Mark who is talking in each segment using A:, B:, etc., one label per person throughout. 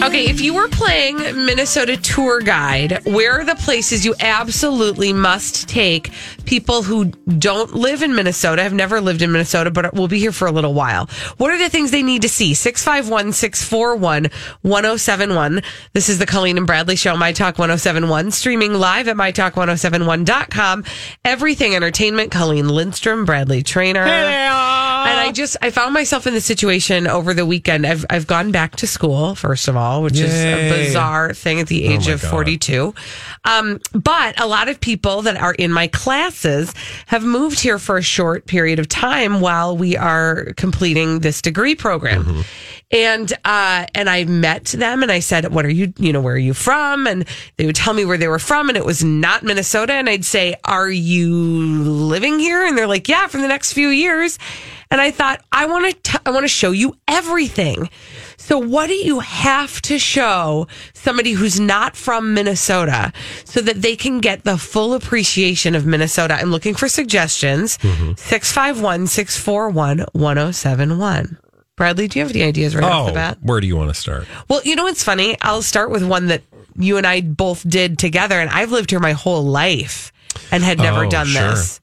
A: Okay, if you were playing Minnesota tour guide, where are the places you absolutely must take people who don't live in Minnesota, have never lived in Minnesota, but will be here for a little while? What are the things they need to see? 651 641 1071. This is the Colleen and Bradley Show, My Talk 1071, streaming live at MyTalk1071.com. Everything entertainment, Colleen Lindstrom, Bradley Traynor. And I just, I found myself in the situation over the weekend. I've, I've gone back to school, first of all, which is a bizarre thing at the age
B: my
A: of
B: God.
A: 42. Um, but a lot of people that are in my classes have moved here for a short period of time while we are completing this degree program.
B: Mm-hmm.
A: And, uh, and I met them and I said, what are you, you know, where are you from? And they would tell me where they were from and it was not Minnesota. And I'd say, are you living here? And they're like, yeah, for the next few years. And I thought, I want to, I want to show you everything. So what do you have to show somebody who's not from Minnesota so that they can get the full appreciation of Minnesota? I'm looking for suggestions. Mm-hmm. 651 641 1071. Bradley, do you have any ideas right off the
B: Oh,
A: bat?
B: where do you want to start?
A: Well, you know what's funny? I'll start with one that you and I both did together, and I've lived here my whole life and had never
B: Oh,
A: done
B: sure.
A: this.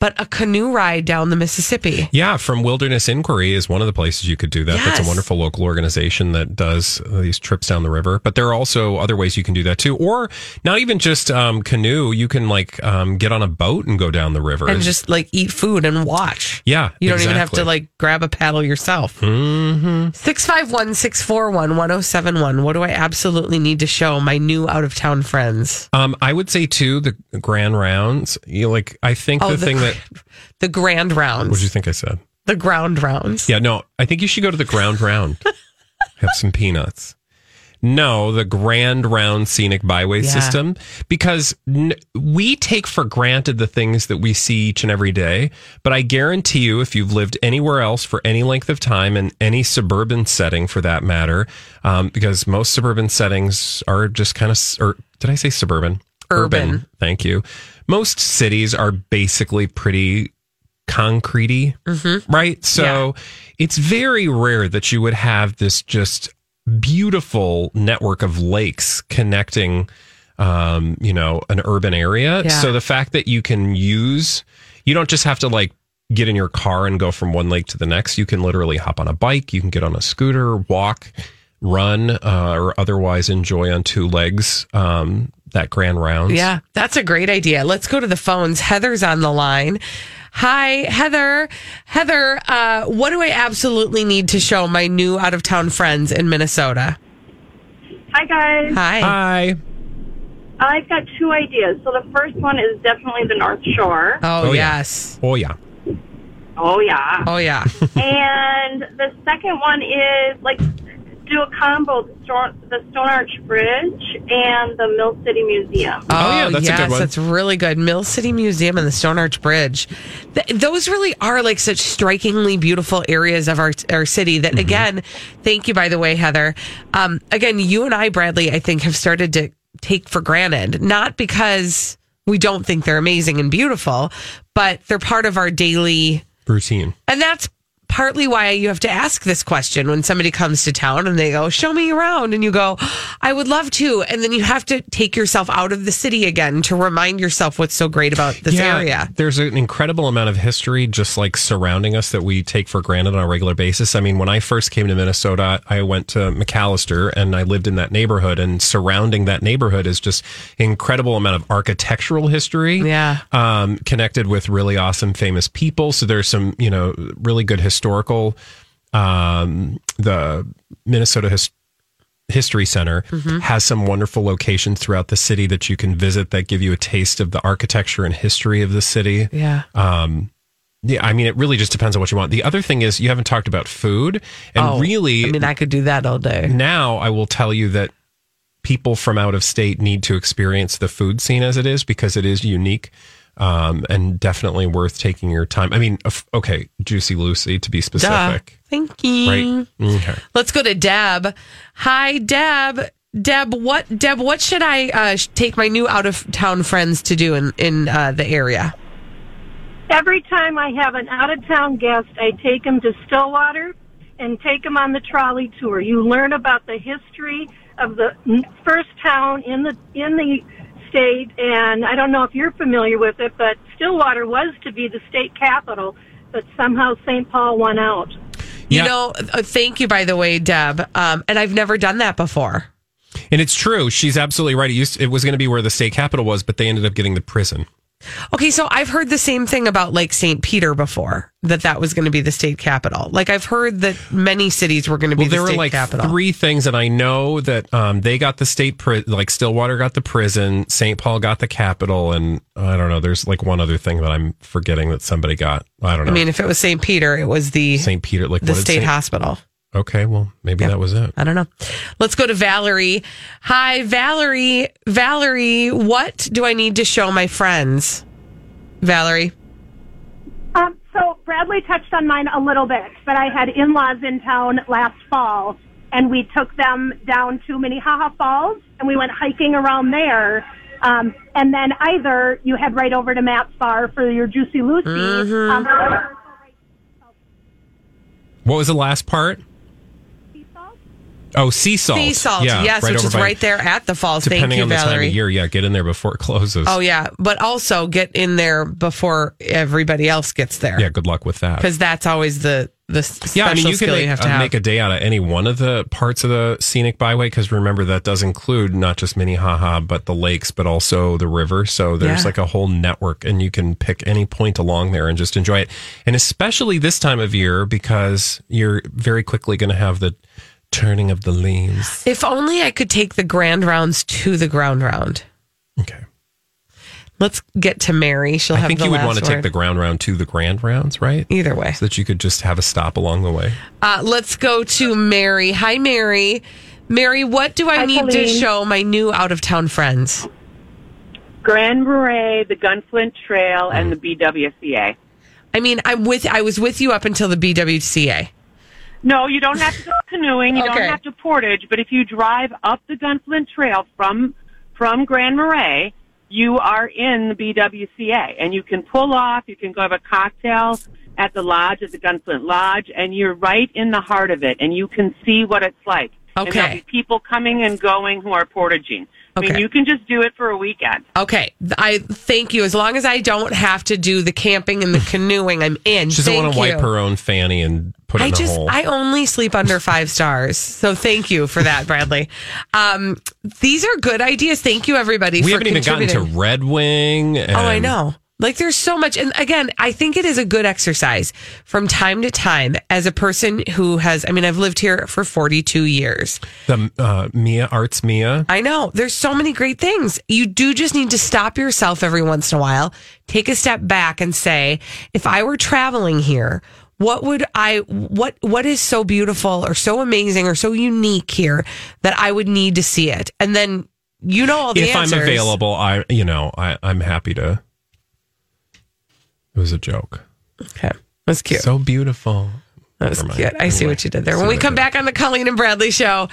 A: But a canoe ride down the Mississippi.
B: Yeah, from Wilderness Inquiry is one of the places you could do that. That's a wonderful local organization that does these trips down the river. But there are also other ways you can do that too, or not even just um, canoe. You can like um, get on a boat and go down the river
A: and just like eat food and watch.
B: Yeah,
A: You don't even have to like grab a paddle yourself. Mm-hmm. 651 641 1071. What do I absolutely need to show my new out of town friends?
B: Um, I would say too the grand rounds. You know, like I think
A: Oh,
B: the,
A: the
B: thing
A: gr- The grand rounds.
B: what did you think I said?
A: the ground rounds.
B: Yeah, no, I think you should go to the ground round. Have some peanuts. No, the grand round scenic byway
A: Yeah.
B: system because n- we take for granted the things that we see each and every day. But I guarantee you, if you've lived anywhere else for any length of time in any suburban setting for that matter, um, because most suburban settings are just kind of, or did I say suburban?
A: Urban.
B: Thank you. Most cities are basically pretty concretey, right? So it's very rare that you would have this just beautiful network of lakes connecting, um, you know, an urban area.
A: Yeah.
B: So the fact that you can use, you don't just have to like get in your car and go from one lake to the next. You can literally hop on a bike, you can get on a scooter, walk, run, uh, or otherwise enjoy on two legs. Um, that grand rounds.
A: Yeah, that's a great idea. Let's go to the phones. Heather's on the line. Hi, Heather. Heather, uh, what do I absolutely need to show my new out of town friends in Minnesota?
C: Hi guys.
A: Hi.
B: Hi.
C: I've got two ideas. So the first one is definitely the North Shore.
A: oh,
B: Oh, yeah.
A: yes.
B: Oh yeah.
C: Oh yeah.
A: Oh, yeah.
C: and the second one is like do a combo: the Stone, the Stone Arch Bridge and the Mill City Museum.
A: Oh,
B: yeah, that's a
A: yes,
B: good one.
A: That's really good. Mill City Museum and the Stone Arch Bridge. Th- those really are like such strikingly beautiful areas of our our city. That
B: Mm-hmm.
A: again, thank you by the way, Heather. Um, again, you and I, Bradley, I think have started to take for granted, not because we don't think they're amazing and beautiful, but they're part of our daily
B: Routine.
A: and that's partly why you have to ask this question when somebody comes to town and they go, "Show me around," and you go, "I would love to," and then you have to take yourself out of the city again to remind yourself what's so great about this area.
B: There's an incredible amount of history just like surrounding us that we take for granted on a regular basis. I mean, when I first came to Minnesota, I went to Macalester and I lived in that neighborhood and surrounding that neighborhood is just incredible amount of architectural history.
A: Yeah.
B: Um, connected with really awesome famous people. So there's some, you know, really good historical um, the Minnesota His- History Center has some wonderful locations throughout the city that you can visit that give you a taste of the architecture and history of the city.
A: Yeah.
B: Yeah, I mean, it really just depends on what you want. The other thing is, you haven't talked about food. And
A: Oh,
B: really,
A: I mean, I could do that all day.
B: now I will tell you that people from out of state need to experience the food scene as it is because it is unique um, and definitely worth taking your time. I mean, okay, Juicy Lucy to be
A: Duh.
B: specific.
A: Thank you.
B: Right. Okay.
A: Let's go to Deb. Hi, Deb. Deb, what Deb? What should I uh, take my new out of town friends to do in in uh, the area?
D: Every time I have an out of town guest, I take them to Stillwater and take them on the trolley tour. You learn about the history of the first town in the in the state, and I don't know if you're familiar with it, but Stillwater was to be the state capital, but somehow St. Paul won out.
A: You
B: Yeah.
A: know, uh, thank you by the way, Deb. Um, and I've never done that before.
B: And it's true. She's absolutely right. It, used, it was going to be where the state capital was, but they ended up getting the prison.
A: Okay, so I've heard the same thing about like St. Peter before that that was going to be the state capital. Like I've heard that many cities were going to be
B: Well,
A: the
B: there were
A: state
B: like
A: capital.
B: three things, that I know that um, they got the state, pri- like Stillwater got the prison, St. Paul got the capital, and I don't know. There's like one other thing that I'm forgetting that somebody got. I don't know.
A: I mean, if it was St. Peter, it was the
B: St. Peter, like
A: the state
B: Saint-
A: hospital.
B: Okay, well, maybe that was it.
A: I don't know. Let's go to Valerie. Hi, Valerie. Valerie, what do I need to show my friends? Valerie.
C: Um, so Bradley touched on mine a little bit, but I had in-laws in town last fall, and we took them down to Minnehaha Falls, and we went hiking around there. Um, and then either you head right over to Matt's Bar for your Juicy Lucy. Um,
B: What was the last part? Oh, sea salt.
A: Sea salt,
B: Yeah,
A: yes, which is
B: by-
A: right there at the falls. Thank
B: Depending
A: you,
B: on the time
A: Valerie.
B: of year, yeah, get in there before it closes.
A: Oh yeah, but also get in there before everybody else gets there.
B: yeah. Good luck with that.
A: because that's always the the special
B: Yeah, I mean, you can
A: skill
B: make,
A: you have to
B: uh,
A: have.
B: make a day out of any one of the parts of the scenic byway because remember that does include not just Minnehaha, but the lakes, but also the river. So there's
A: Yeah.
B: like a whole network, and you can pick any point along there and just enjoy it. And especially this time of year because you're very quickly going to have the turning of the leaves.
A: if only I could take the grand rounds to the ground round.
B: Okay,
A: Let's get to Mary. She'll
B: I
A: have I
B: think
A: the
B: you would want to take the ground round to the grand rounds, right?
A: either way.
B: So that you could just have a stop along the way.
A: Uh, let's go to Mary. Hi, Mary. Mary, what do I
D: Hi,
A: need to show my new out of town friends?
E: Grand Marais, the Gunflint Trail, and the BWCA.
A: I mean, I'm with. I was with you up until the BWCA.
E: No, you don't have to go canoeing. You
A: Okay.
E: don't have to portage. But if you drive up the Gunflint Trail from from Grand Marais, you are in the BWCA, and you can pull off. You can go have a cocktail at the lodge at the Gunflint Lodge, and you're right in the heart of it, and you can see what it's like. And
A: Okay.
E: there'll be people coming and going who are portaging. I mean,
A: Okay.
E: you can just do it for a weekend.
A: Okay, I thank you. As long as I don't have to do the camping and the canoeing, I'm in.
B: She doesn't
A: Thank
B: want to wipe her own fanny and put it
A: I
B: in a
A: just
B: hole.
A: I only sleep under five stars. So thank you for that, Bradley. Um, these are good ideas. Thank you, everybody.
B: we
A: for
B: haven't even gotten to. Red Wing. And
A: Oh, I know. Like there's so much. And again, I think it is a good exercise from time to time as a person who has, I mean, I've lived here for 42 years.
B: The uh, Mia Arts Mia.
A: I know there's so many great things. You do just need to stop yourself every once in a while, take a step back and say, if I were traveling here, what would I, what, what is so beautiful or so amazing or so unique here that I would need to see it? And then you know all the
B: If
A: answers.
B: I'm available, I you know I I'm happy to. It was a joke.
A: Okay. That's cute.
B: So beautiful.
A: That was cute. I see what you did there. When we come back on the Colleen and Bradley show,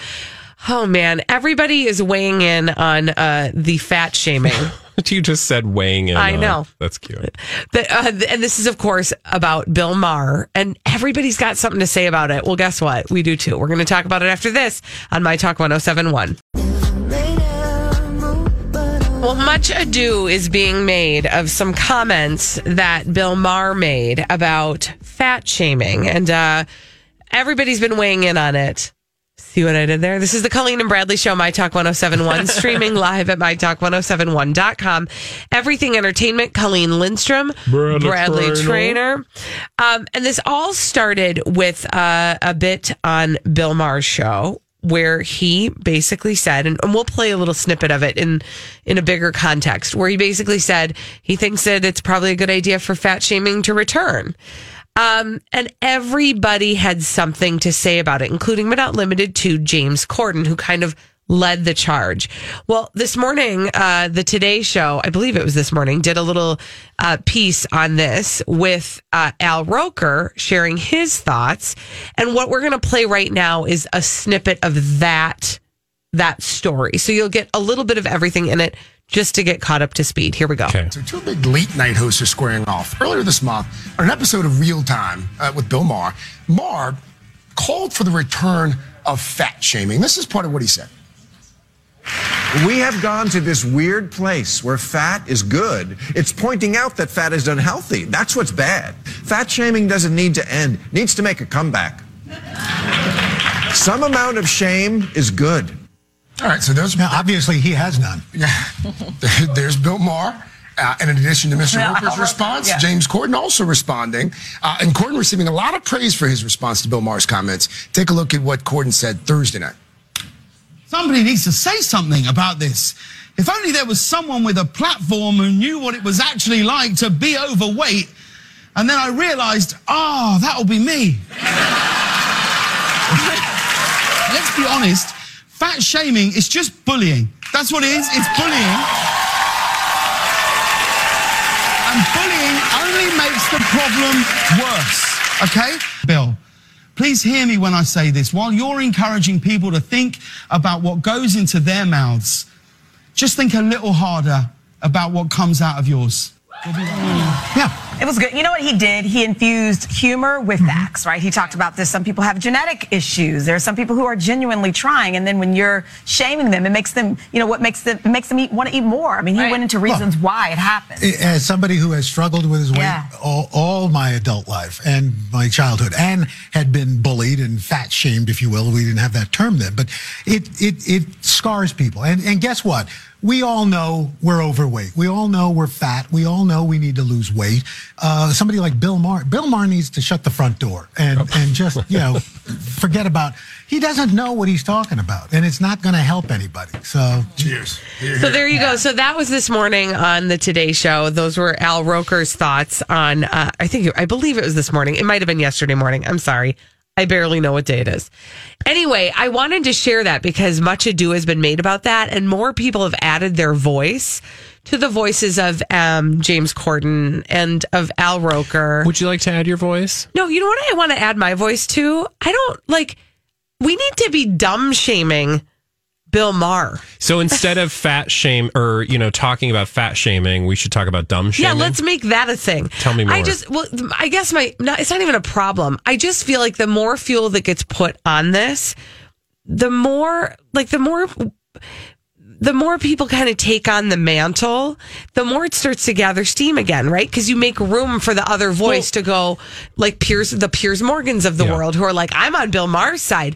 A: oh man, everybody is weighing in on uh, the fat shaming
B: you just said weighing in.
A: I
B: on-
A: know.
B: That's cute.
A: The, uh, th- and this is, of course, about Bill Maher, and everybody's got something to say about it. Well, guess what? We do too. We're going to talk about it after this on My Talk 1071. Well, much ado is being made of some comments that Bill Maher made about fat shaming, and uh, everybody's been weighing in on it. See what I did there? This is the Colleen and Bradley Show, My Talk 1071, streaming live at MyTalk1071.com. Everything Entertainment, Colleen Lindstrom,
B: Bradley
A: Trainer.
B: Traynor.
A: Um, and this all started with uh, a bit on Bill Maher's show where he basically said, and, and we'll play a little snippet of it in in a bigger context, where he basically said he thinks that it's probably a good idea for fat shaming to return. Um, and everybody had something to say about it, including but not limited to James Corden, who kind of led the charge. Well, this morning, uh, the Today Show, I believe it was this morning, did a little uh, piece on this with uh, Al Roker sharing his thoughts. And what we're going to play right now is a snippet of that that story. So you'll get a little bit of everything in it just to get caught up to speed. Here we go.
B: Okay.
F: So two big late night hosts are squaring off. Earlier this month, on an episode of Real Time uh, with Bill Maher, Maher called for the return of fat shaming. This is part of what he said.
G: We have gone to this weird place where fat is good. It's pointing out that fat is unhealthy. That's what's bad. Fat shaming doesn't need to end, it needs to make a comeback. Some amount of shame is good.
F: All right, so there's
H: Now, obviously, he has none.
F: There- there's Bill Maher. Uh, and in addition to Mr. Roker's response, James Corden also responding. Uh, and Corden receiving a lot of praise for his response to Bill Maher's comments. Take a look at what Corden said Thursday night.
I: Somebody needs to say something about this. If only there was someone with a platform who knew what it was actually like to be overweight. And then I realized, ah, that'll be me. Let's be honest, fat shaming is just bullying. That's what it is, it's bullying. And bullying only makes the problem worse, okay? Bill, please hear me when I say this. While you're encouraging people to think about what goes into their mouths, just think a little harder about what comes out of yours.
H: Yeah.
J: It was good. You know what he did? He infused humor with mm-hmm. facts, right? He talked about this. Some people have genetic issues. There are some people who are genuinely trying, and then when you're shaming them, it makes them, you know, what makes them it makes them eat, want to eat more. I mean, he went into reasons why it happened.
H: As somebody who has struggled with his weight
J: Yeah.
H: all, all my adult life and my childhood and had been bullied and fat shamed, if you will, we didn't have that term then, but it, it, it scars people. And, and guess what? We all know we're overweight. We all know we're fat. We all know we need to lose weight. Uh, somebody like Bill Maher, Bill Maher needs to shut the front door and, and just, you know, forget about, he doesn't know what he's talking about and it's not going to help anybody. So
F: cheers.
A: So there you go. So that was this morning on the Today Show. Those were Al Roker's thoughts on. Uh, I think I believe it was this morning. It might have been yesterday morning. I'm sorry. I barely know what day it is. Anyway, I wanted to share that because much ado has been made about that, and more people have added their voice to the voices of um, James Corden and of Al Roker.
B: Would you like to add your voice?
A: No, you know what I want to add my voice to? I don't like. We need to be dumb shaming Bill Maher.
B: So instead of fat shame or, you know, talking about fat shaming, we should talk about dumb shaming.
A: Yeah, let's make that a thing.
B: Tell me more.
A: I just, well, I guess my, not, it's not even a problem. I just feel like the more fuel that gets put on this, the more, like, the more, the more people kind of take on the mantle, the more it starts to gather steam again, right? Because you make room for the other voice to go, like Piers, the Piers Morgans of the
B: Yeah.
A: world, who are like, I'm on Bill Maher's side,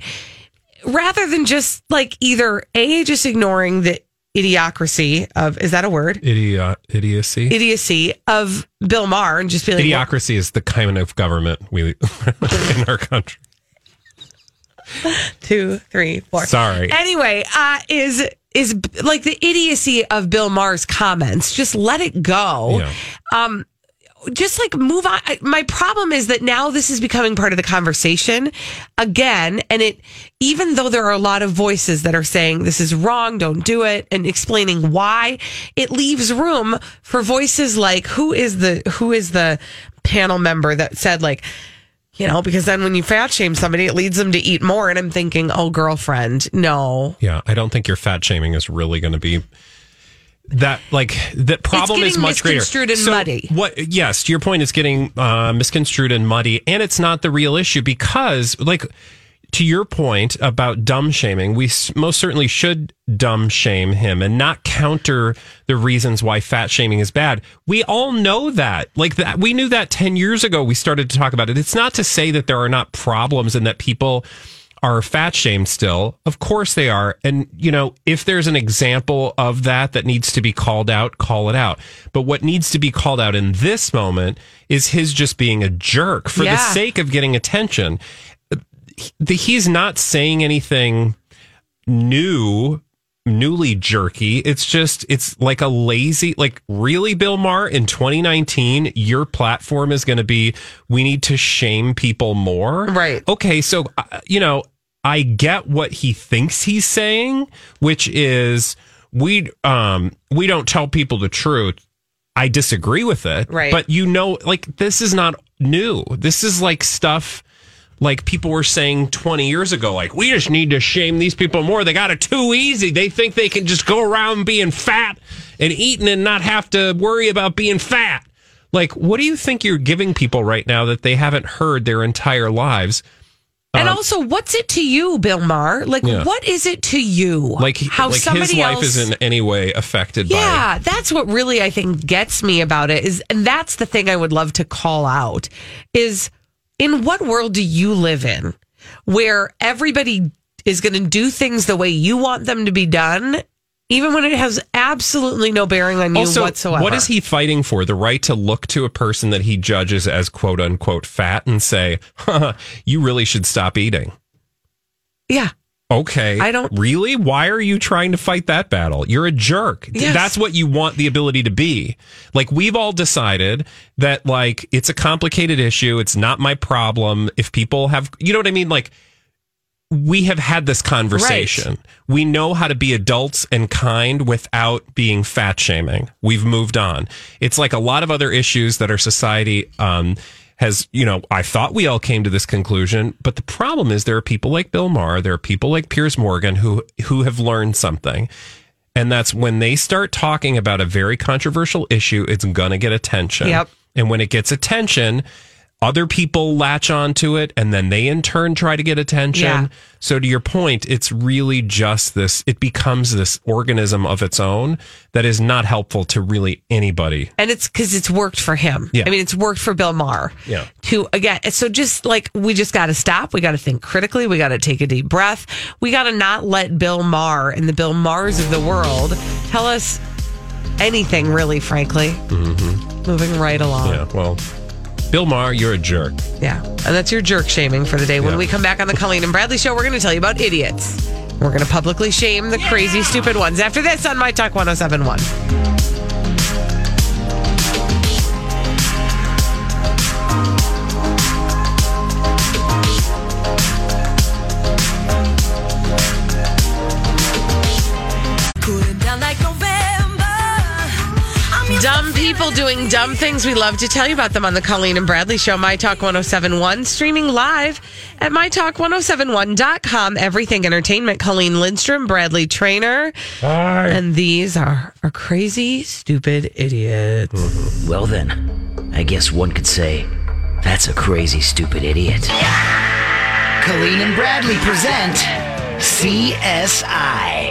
A: rather than just like either a just ignoring the idiocracy of is that a word?
B: Idiot, idiocy.
A: idiocy of Bill Maher and just be like,
B: Idiocracy is the kind of government we in our country.
A: two, three, four.
B: Sorry.
A: Anyway, uh, is is like the idiocy of Bill Maher's comments. Just let it go.
B: Yeah.
A: Um, just like move on. My problem is that now this is becoming part of the conversation again, and it even though there are a lot of voices that are saying this is wrong, don't do it, and explaining why, it leaves room for voices like who is the who is the panel member that said like you know, because then when you fat shame somebody, it leads them to eat more. And I'm thinking, oh, girlfriend, no.
B: Yeah, I don't think your fat shaming is really going to be that like that problem is much greater.
A: misconstrued and muddy.
B: What? Yes, to your point, it's getting uh, misconstrued and muddy, and it's not the real issue because, like, to your point about dumb shaming, we most certainly should dumb shame him and not counter the reasons why fat shaming is bad. We all know that. Like that, we knew that ten years ago. We started to talk about it. It's not to say that there are not problems and that people are fat shamed still. Of course they are. And, you know, if there's an example of that that needs to be called out, call it out. But what needs to be called out in this moment is his just being a jerk for the sake of getting attention. He's not saying anything new newly jerky it's just it's like a lazy like really bill maher in 2019 your platform is going to be we need to shame people more
A: Right.
B: okay so uh, you know i get what he thinks he's saying which is we um we don't tell people the truth i disagree with it
A: Right.
B: but you know like this is not new this is like stuff like people were saying 20 years ago, like, we just need to shame these people more. They got it too easy. They think they can just go around being fat and eating and not have to worry about being fat. Like, what do you think you're giving people right now that they haven't heard their entire lives?
A: And uh, also, what's it to you, Bill Maher? Like,
B: Yeah.
A: what is it to you?
B: Like,
A: how
B: like
A: somebody
B: his life
A: else,
B: is in any way affected by
A: Yeah, that's what really I think gets me about it is, and that's the thing I would love to call out is in what world do you live in where everybody is going to do things the way you want them to be done, even when it has absolutely no bearing on you
B: Also,
A: whatsoever?
B: what is he fighting for? The right to look to a person that he judges as quote unquote fat and say, huh, you really should stop eating.
A: Yeah.
B: Okay.
A: I don't-
B: really. Why are you trying to fight that battle? You're a jerk.
A: Yes.
B: That's what you want the ability to be. Like we've all decided that like it's a complicated issue. It's not my problem. If people have, you know what I mean? Like we have had this conversation. We know how to be adults and kind without being fat shaming. We've moved on. It's like a lot of other issues that our society um, has, you know, I thought we all came to this conclusion, but the problem is there are people like Bill Maher, there are people like Piers Morgan who who have learned something. And that's when they start talking about a very controversial issue, it's going to get attention.
A: Yep.
B: And when it gets attention, other people latch onto it and then they in turn try to get attention.
A: Yeah.
B: So to your point, it's really just this it becomes this organism of its own that is not helpful to really anybody.
A: and it's because it's worked for him.
B: Yeah.
A: I mean, it's worked for Bill Maher.
B: Yeah.
A: To again, so just like we just got to stop. We got to think critically. We got to take a deep breath. We got to not let Bill Maher and the Bill Mahers of the world tell us anything, really, frankly.
B: Mm-hmm.
A: Moving right along.
B: Yeah. Well, Bill Maher, you're a jerk.
A: Yeah. And that's your jerk shaming for the day. When
B: Yeah.
A: we come back on the Colleen and Bradley show, we're going to tell you about idiots. We're going to publicly shame the crazy, stupid ones. After this on My Talk 1071. Dumb people doing dumb things. We love to tell you about them on the Colleen and Bradley Show, My Talk 1071, streaming live at MyTalk1071.com. Everything Entertainment. Colleen Lindstrom, Bradley Traynor. And these are, are crazy, stupid idiots. Mm-hmm.
K: Well, then, I guess one could say that's a crazy, stupid idiot. Colleen and Bradley present CSI.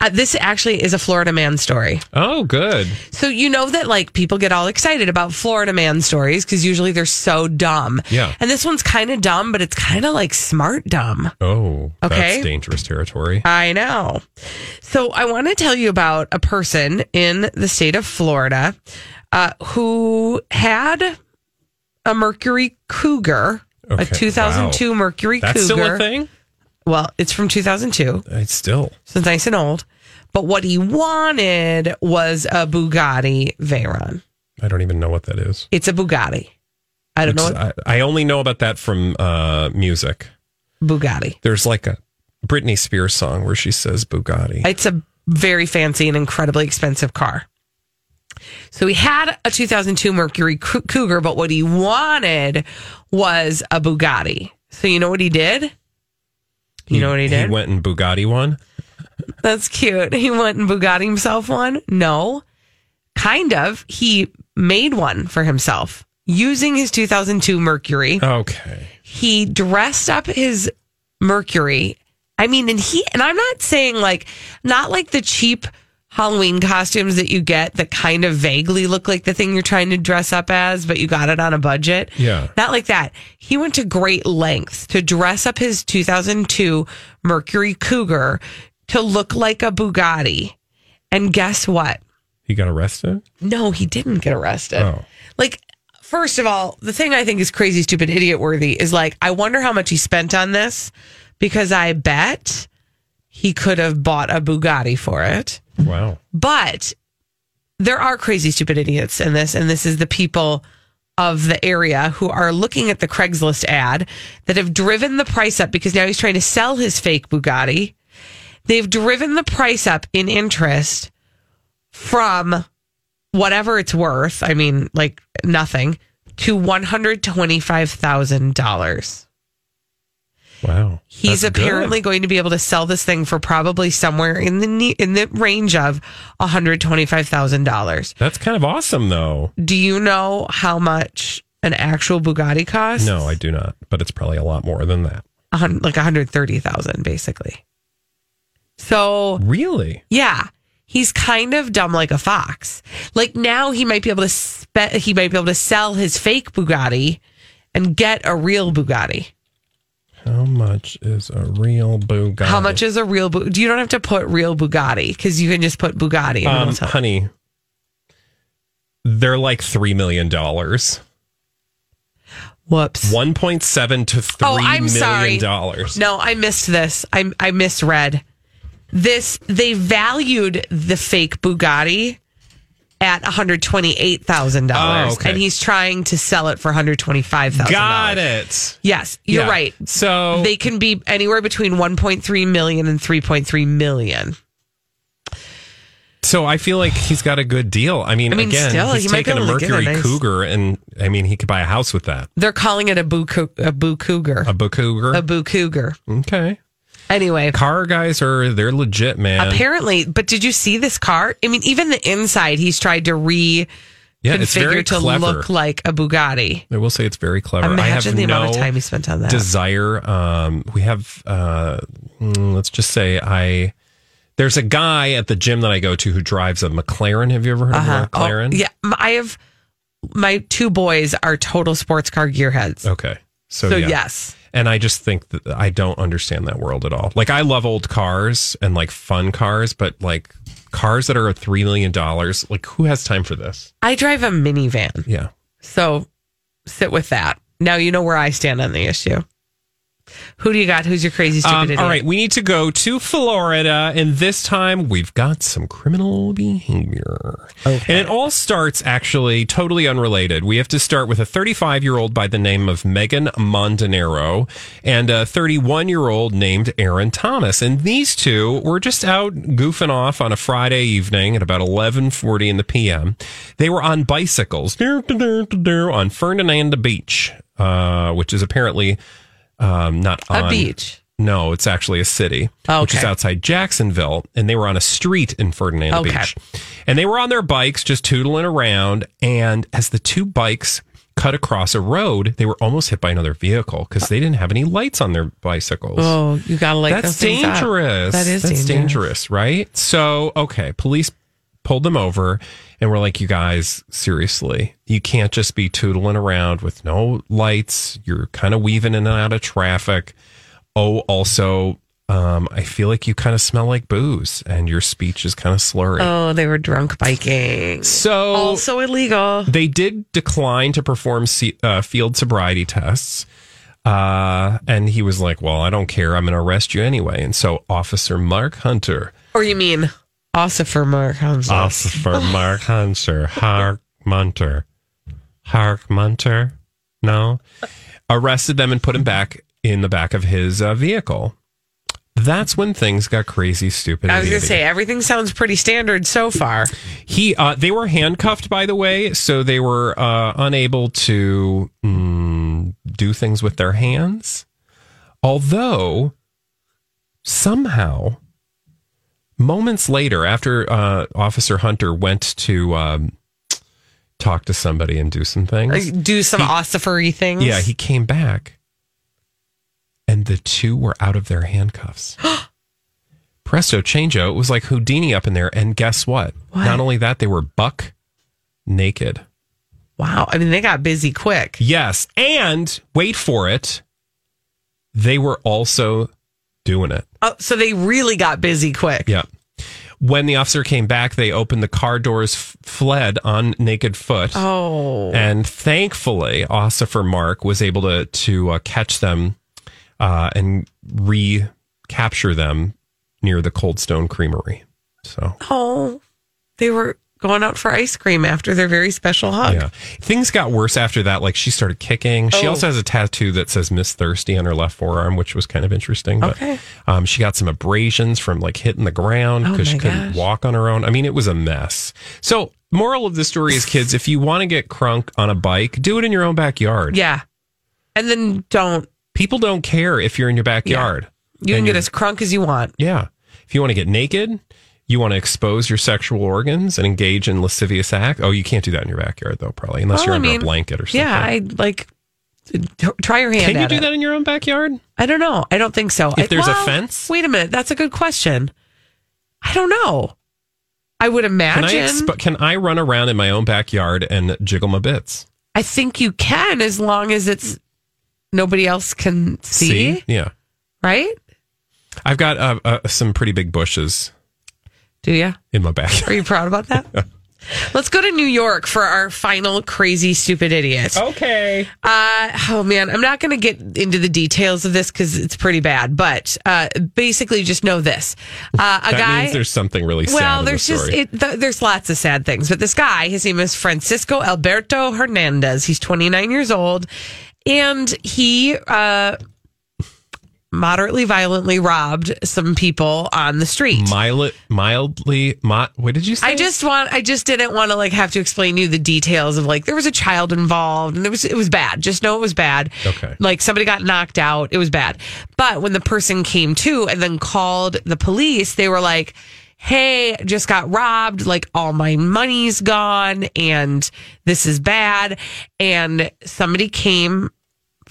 A: Uh, this actually is a Florida man story.
B: Oh, good.
A: So you know that like people get all excited about Florida man stories because usually they're so dumb.
B: Yeah.
A: And this one's kind of dumb, but it's kind of like smart dumb.
B: Oh,
A: Okay.
B: that's dangerous territory.
A: I know. So I want to tell you about a person in the state of Florida uh, who had a Mercury Cougar, a 2002
B: wow.
A: Mercury
B: That's
A: Cougar.
B: still a thing?
A: Well, it's from 2002.
B: It's still.
A: So it's nice and old. But what he wanted was a Bugatti Veyron.
B: I don't even know what that is.
A: It's a Bugatti. I don't know what
B: I, I only know about that from uh, music.
A: Bugatti.
B: There's like a Britney Spears song where she says Bugatti.
A: It's a very fancy and incredibly expensive car. So he had a 2002 Mercury Cougar, but what he wanted was a Bugatti. So you know what he did? You know what he did?
B: He went and Bugatti one.
A: That's cute. He went and Bugatti himself one? No. Kind of. He made one for himself using his 2002 Mercury.
B: Okay.
A: He dressed up his Mercury. I mean, and he, and I'm not saying like, not like the cheap Halloween costumes that you get that kind of vaguely look like the thing you're trying to dress up as, but you got it on a budget.
B: Yeah.
A: Not like that. He went to great lengths to dress up his 2002 Mercury Cougar to look like a Bugatti. And guess what?
B: He got arrested.
A: No, he didn't get arrested.
B: Oh.
A: Like, first of all, the thing I think is crazy, stupid, idiot worthy is like, I wonder how much he spent on this because I bet he could have bought a Bugatti for it.
B: Wow.
A: But there are crazy, stupid idiots in this, and this is the people of the area who are looking at the Craigslist ad that have driven the price up because now he's trying to sell his fake Bugatti. They've driven the price up in interest from whatever it's worth, I mean, like nothing, to $125,000.
B: Wow.
A: He's
B: That's good.
A: apparently going to be able to sell this thing for probably somewhere in the in the range of one hundred twenty-five thousand dollars.
B: That's kind of awesome, though.
A: Do you know how much an actual Bugatti costs?
B: No, I do not. But it's probably a lot more than that.
A: Like one hundred thirty thousand, basically. So
B: Really?
A: yeah, he's kind of dumb like a fox. Like now, he might be able to spe- he might be able to sell his fake Bugatti and get a real Bugatti.
B: How much is a real Bugatti?
A: How much is a real? Bu- you don't have to put real Bugatti because you can just put Bugatti.
B: Um, honey, they're like three million dollars.
A: Whoops.
B: One point seven to three
A: Oh, I'm
B: million
A: sorry.
B: dollars.
A: No, I missed this. I I misread. This they valued the fake Bugatti at one hundred twenty eight thousand
B: Oh,
A: dollars,
B: okay.
A: and he's trying to sell it for one hundred twenty five thousand.
B: Got it.
A: Yes, you're
B: Yeah.
A: right.
B: So
A: They can be anywhere between one point three million and three point three million.
B: So I feel like he's got a good deal. I mean,
A: I mean,
B: again,
A: still,
B: he's
A: he
B: taken a
A: get a
B: Mercury
A: nice-
B: Cougar, and I mean, he could buy a house with that.
A: They're calling it a boo a boo cougar,
B: A Book Cougar.
A: a boo cougar.
B: okay.
A: Anyway,
B: Car guys are they're legit, man.
A: apparently, but did you see this car? I mean, even the inside, he's tried to re
B: yeah, it's very
A: to
B: clever.
A: look like a Bugatti.
B: I will say it's very clever. I have
A: Imagine the
B: no
A: amount of time he spent on that.
B: desire. Um, we have, uh, mm, let's just say, I. There's a guy at the gym that I go to who drives a McLaren. Have you ever heard
A: Uh-huh.
B: of a McLaren?
A: Oh, yeah, I have. My two boys are total sports car gearheads.
B: Okay. So,
A: So,
B: yeah.
A: yes.
B: And I just think that I don't understand that world at all. Like I love old cars and like fun cars, but like cars that are three million dollars, like who has time for this?
A: I drive a minivan,
B: Yeah.
A: so sit with that. Now you know where I stand on the issue. Who do you got? Who's your crazy stupid
B: Um,
A: idiot?
B: all right, we need to go to Florida, and this time we've got some criminal behavior.
A: Okay.
B: And it all starts actually totally unrelated. We have to start with a 35 year old by the name of Megan Mondanero and a 31 year old named Aaron Thomas. And these two were just out goofing off on a Friday evening at about 11:40 in the p.m. They were on bicycles on Fernandina Beach, uh, which is apparently um, not
A: A
B: on
A: beach.
B: No, it's actually a city,
A: Oh,
B: which is outside Jacksonville, and they were on a street in Fernandina
A: Okay.
B: Beach, and they were on their bikes just tootling around. And as the two bikes cut across a road, they were almost hit by another vehicle because they didn't have any lights on their bicycles.
A: Oh, you gotta like
B: That's
A: those things up.
B: dangerous.
A: That is
B: That's
A: dangerous.
B: dangerous, right? So, okay, police pulled them over and we're like, you guys, seriously, you can't just be tootling around with no lights. You're kind of weaving in and out of traffic. Oh, also, um, I feel like you kind of smell like booze and your speech is kind of slurry.
A: Oh, they were drunk biking.
B: So
A: Also illegal.
B: they did decline to perform se- uh, field sobriety tests. Uh, and he was like, well, I don't care. I'm going to arrest you anyway. And so Officer Mark Hunter,
A: Or you mean Ossifer Mark Hunter?
B: Officer Mark Hunter, Hark Munter, Hark Munter, no, arrested them and put him back in the back of his uh, vehicle. That's when things got crazy, stupid.
A: I was going to say everything sounds pretty standard so far.
B: He, uh, they were handcuffed, by the way, so they were uh, unable to mm, do things with their hands. Although somehow, moments later, after uh, Officer Hunter went to um, talk to somebody and do some things,
A: Like, do some ossifery things.
B: yeah, he came back, and the two were out of their handcuffs. Presto changeo! It was like Houdini up in there, and guess what?
A: What?
B: Not only that, they were buck naked.
A: Wow. I mean, they got busy quick.
B: Yes, and wait for it, they were also doing it.
A: Oh, so they really got busy quick.
B: Yeah. When the officer came back, they opened the car doors, f- fled on naked foot.
A: Oh.
B: And thankfully, Ossifer Mark was able to to uh, catch them uh, and recapture them near the Cold Stone Creamery. So
A: Oh, they were going out for ice cream after their very special hug.
B: yeah, things got worse after that. Like she started kicking. She
A: Oh.
B: also has a tattoo that says Miss Thirsty on her left forearm, which was kind of interesting. But
A: Okay.
B: um, she got some abrasions from like hitting the ground
A: Oh
B: because she couldn't
A: gosh.
B: walk on her own. I mean, it was a mess. So, moral of the story is, kids, if you want to get crunk on a bike, do it in your own backyard.
A: Yeah. And then don't.
B: People don't care if you're in your backyard.
A: You can get as crunk as you want.
B: Yeah. If you want to get naked, you want to expose your sexual organs and engage in lascivious act. Oh, you can't do that in your backyard though, probably, unless
A: Well,
B: you're
A: I
B: under
A: mean,
B: a blanket or something.
A: Yeah, I like try your hand.
B: Can you do
A: it.
B: that in your own backyard?
A: I don't know. I don't think so.
B: If
A: I-
B: there's a fence?
A: Wait a minute. That's a good question. I don't know. I would
B: Can
A: imagine.
B: I exp- can I run around in my own backyard and jiggle my bits?
A: I think you can as long as it's nobody else can see,
B: Yeah.
A: right?
B: I've got uh, uh, some pretty big bushes
A: Do you?
B: in my backyard.
A: Are you proud about that? Let's go to New York for our final crazy stupid idiot.
B: Okay.
A: Uh, oh man, I'm not going to get into the details of this because it's pretty bad. But uh, basically, just know this: uh, a
B: that
A: guy.
B: means there's something really sad
A: well, there's
B: the
A: just it, th- there's lots of sad things, but this guy, his name is Francisco Alberto Hernandez. He's 29 years old, and he uh, moderately violently robbed some people on the street.
B: Mild, mildly, mo- what did you say?
A: I just want I just didn't want to like have to explain to you the details of like there was a child involved and it was it was bad. Just know it was bad.
B: Okay.
A: Like somebody got knocked out. It was bad. But when the person came to and then called the police, they were like, Hey, just got robbed, like all my money's gone and this is bad. And somebody came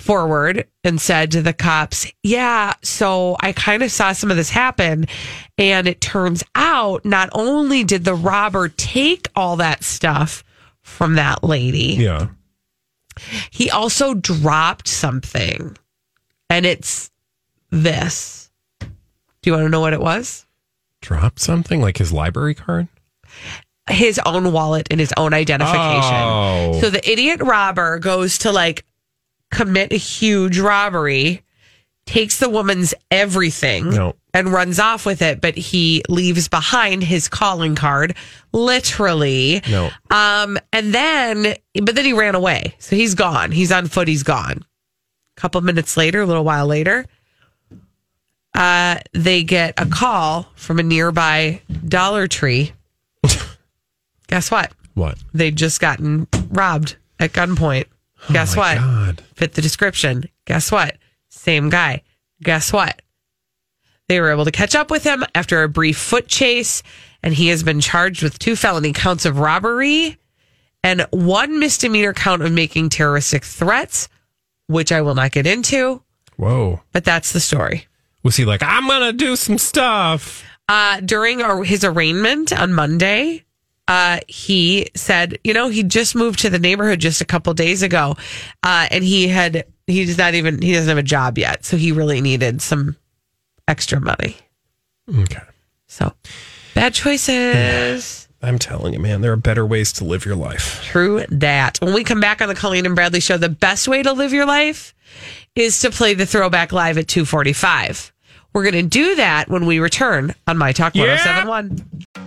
A: forward and said to the cops, Yeah, so I kind of saw some of this happen. And it turns out not only did the robber take all that stuff from that lady,
B: yeah.
A: he also dropped something. And it's this. Do you want to know what it was?
B: Drop something like his library card.
A: his own wallet and his own identification.
B: Oh.
A: So the idiot robber goes to like commit a huge robbery, takes the woman's everything
B: No.
A: and runs off with it, but he leaves behind his calling card, literally.
B: No.
A: Um, and then, but then he ran away. So he's gone. He's on foot. He's gone. A couple minutes later, a little while later, uh, they get a call from a nearby Dollar Tree. Guess what?
B: What?
A: They'd just gotten robbed at gunpoint. Guess
B: Oh
A: what?
B: God.
A: Fit the description. Guess what? Same guy. Guess what? They were able to catch up with him after a brief foot chase, and he has been charged with two felony counts of robbery and one misdemeanor count of making terroristic threats, which I will not get into,
B: Whoa.
A: but that's the story.
B: Was he like, I'm going to do some stuff?
A: Uh, during our, his arraignment on Monday, uh, he said, you know, he just moved to the neighborhood just a couple days ago, uh, and he had he's not even he doesn't have a job yet, so he really needed some extra money.
B: Okay.
A: So bad choices.
B: I'm telling you, man, there are better ways to live your life.
A: True that. When we come back on the Colleen and Bradley show, the best way to live your life is to play the throwback live at 245. We're going to do that when we return on My Talk 1071.